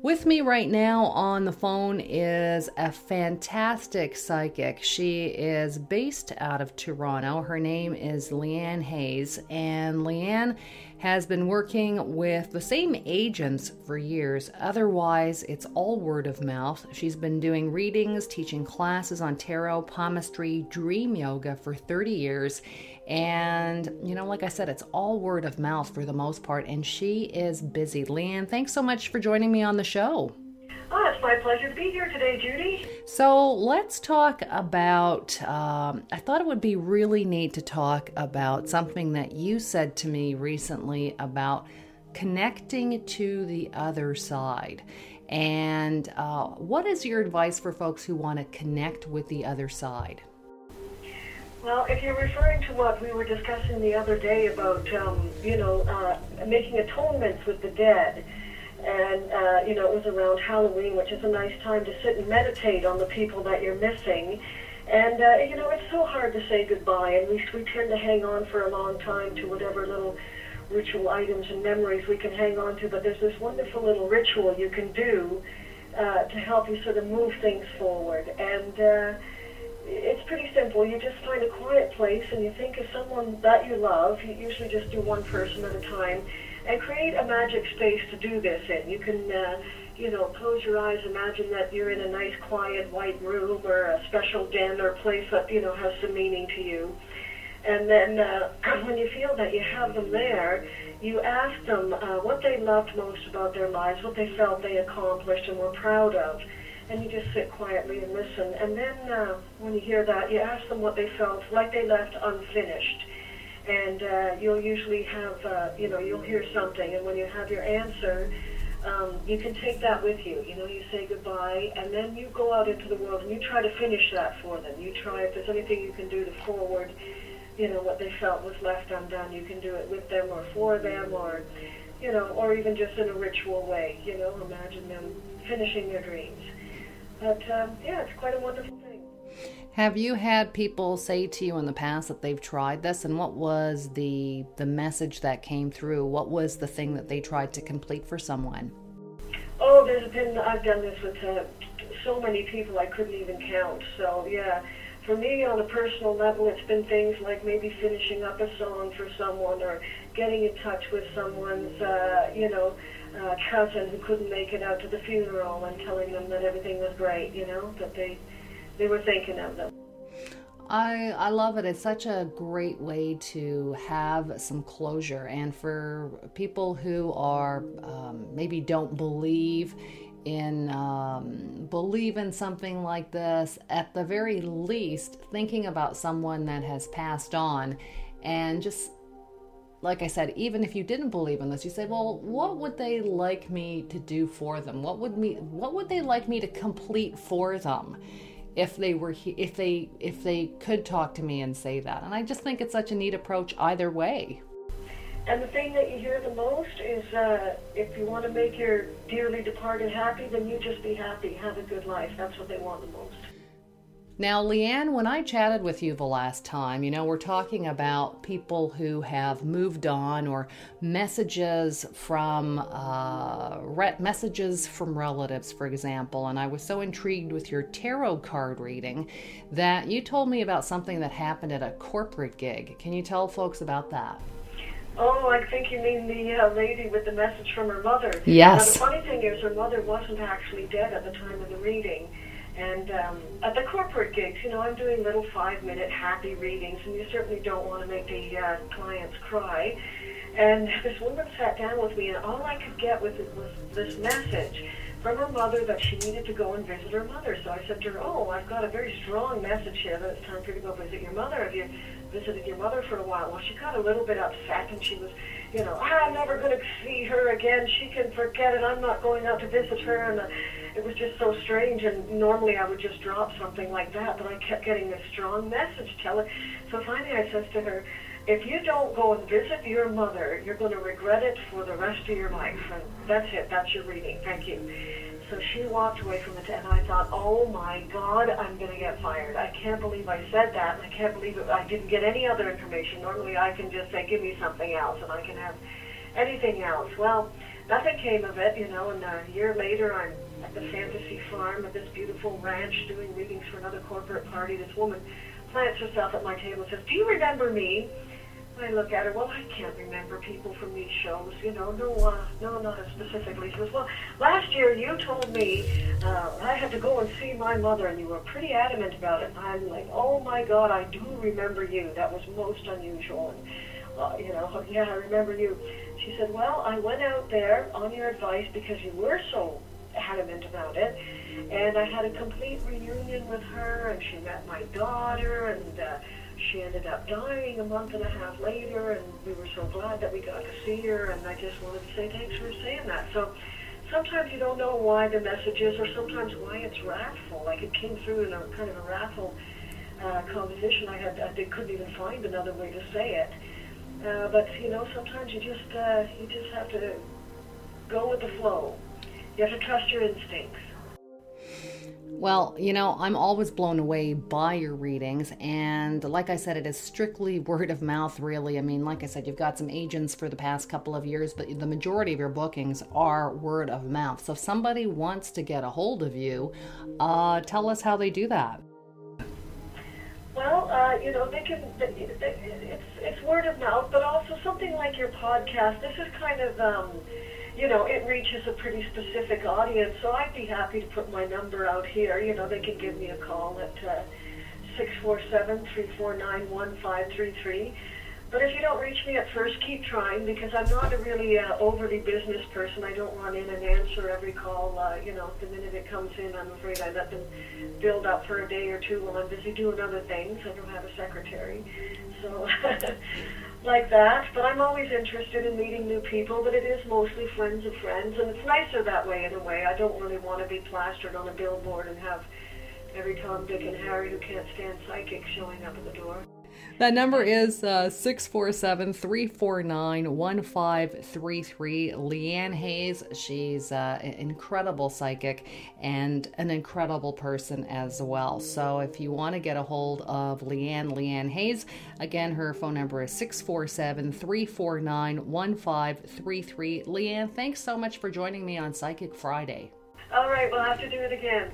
With me right now on the phone is a fantastic psychic. She is based out of Toronto. Her name is Leanne Hayes, and Leanne has been working with the same agents for years. Otherwise, it's all word of mouth. She's been doing readings, teaching classes on tarot, palmistry, dream yoga for 30 years, and, you know, like I said, it's all word of mouth for the most part, and she is busy. Leanne, thanks so much for joining me on the show. It's my pleasure to be here today, Judy. So let's talk about. Um, I thought it would be really neat to talk about something that you said to me recently about connecting to the other side. And uh, what is your advice for folks who want to connect with the other side? Well, if you're referring to what we were discussing the other day about, um, you know, uh, making atonements with the dead, and, uh, you know, it was around Halloween, which is a nice time to sit and meditate on the people that you're missing. And, uh, you know, it's so hard to say goodbye, and we, we tend to hang on for a long time to whatever little ritual items and memories we can hang on to, but there's this wonderful little ritual you can do uh, to help you sort of move things forward. And, uh, it's pretty simple. You just find a quiet place and you think of someone that you love. You usually just do one person at a time and create a magic space to do this in. You can, uh, you know, close your eyes, imagine that you're in a nice, quiet, white room or a special den or place that, you know, has some meaning to you. And then uh, when you feel that you have them there, you ask them uh, what they loved most about their lives, what they felt they accomplished and were proud of and you just sit quietly and listen. And then uh, when you hear that, you ask them what they felt like they left unfinished. And uh, you'll usually have, uh, you know, you'll hear something. And when you have your answer, um, you can take that with you. You know, you say goodbye, and then you go out into the world and you try to finish that for them. You try if there's anything you can do to forward, you know, what they felt was left undone. You can do it with them or for them, or, you know, or even just in a ritual way. You know, imagine them finishing their dreams. But um, yeah, it's quite a wonderful. Have you had people say to you in the past that they've tried this, and what was the the message that came through? What was the thing that they tried to complete for someone? Oh, there's been I've done this with uh, so many people I couldn't even count. So yeah, for me on a personal level, it's been things like maybe finishing up a song for someone or getting in touch with someone's, uh, you know uh, cousin who couldn't make it out to the funeral and telling them that everything was great, you know, that they they were thinking of them. I, I love it. It's such a great way to have some closure. And for people who are um, maybe don't believe in um, believe in something like this, at the very least, thinking about someone that has passed on and just like I said, even if you didn't believe in this, you say, well, what would they like me to do for them? What would me what would they like me to complete for them? If they were if they if they could talk to me and say that. And I just think it's such a neat approach either way. And the thing that you hear the most is uh, if you want to make your dearly departed happy, then you just be happy, have a good life. That's what they want the most. Now, Leanne, when I chatted with you the last time, you know, we're talking about people who have moved on or messages from uh, re- messages from relatives, for example. And I was so intrigued with your tarot card reading that you told me about something that happened at a corporate gig. Can you tell folks about that? Oh, I think you mean the uh, lady with the message from her mother. Yes. Now, the funny thing is, her mother wasn't actually dead at the time of the reading and um, at the corporate gigs, you know, I'm doing little five-minute happy readings, and you certainly don't want to make the uh, clients cry. And this woman sat down with me, and all I could get was, was this message from her mother that she needed to go and visit her mother. So I said to her, "Oh, I've got a very strong message here that it's time for you to go visit your mother. Have you visited your mother for a while?" Well, she got a little bit upset, and she was, you know, I'm never going to see her again. She can forget it. I'm not going out to visit her, and. Uh, it was just so strange. And normally I would just drop something like that, but I kept getting this strong message telling. So finally I said to her, if you don't go and visit your mother, you're going to regret it for the rest of your life. And that's it. That's your reading. Thank you. So she walked away from it, and I thought, oh my God, I'm going to get fired. I can't believe I said that, and I can't believe it. I didn't get any other information. Normally I can just say, give me something else, and I can have anything else. Well, nothing came of it, you know. And a year later, I'm at the fantasy farm at this beautiful ranch doing readings for another corporate party. This woman plants herself at my table and says, "Do you remember me?" I look at her, well, I can't remember people from these shows, you know, no, uh, no, not specifically. She goes, well, last year you told me uh, I had to go and see my mother, and you were pretty adamant about it. And I'm like, oh my God, I do remember you. That was most unusual. And, uh, you know, yeah, I remember you. She said, well, I went out there on your advice because you were so adamant about it, and I had a complete reunion with her, and she met my daughter, and uh, she ended up dying a month and a half later, and we were so glad that we got to see her. And I just wanted to say thanks for saying that. So sometimes you don't know why the message is, or sometimes why it's wrathful. Like it came through in a kind of a wrathful uh, composition. I had I couldn't even find another way to say it. Uh, but you know, sometimes you just uh, you just have to go with the flow. You have to trust your instincts. Well, you know, I'm always blown away by your readings. And like I said, it is strictly word of mouth, really. I mean, like I said, you've got some agents for the past couple of years, but the majority of your bookings are word of mouth. So if somebody wants to get a hold of you, uh, tell us how they do that. Well, uh, you know, they can. It's it's word of mouth, but also something like your podcast. This is kind of. Um, you know, it reaches a pretty specific audience. So I'd be happy to put my number out here. You know, they can give me a call at uh, six four seven three four nine one five three three. But if you don't reach me at first, keep trying because I'm not a really uh, overly business person. I don't run in and answer every call. Uh, you know, the minute it comes in, I'm afraid I let them build up for a day or two while I'm busy doing other things. I don't have a secretary, so like that. But I'm always interested in meeting new people, but it is mostly friends of friends, and it's nicer that way in a way. I don't really want to be plastered on a billboard and have every Tom, Dick, and Harry who can't stand psychics showing up at the door. That number is uh, 647 349 1533. Leanne Hayes, she's uh, an incredible psychic and an incredible person as well. So if you want to get a hold of Leanne, Leanne Hayes, again, her phone number is 647 349 1533. Leanne, thanks so much for joining me on Psychic Friday. All right, we'll have to do it again.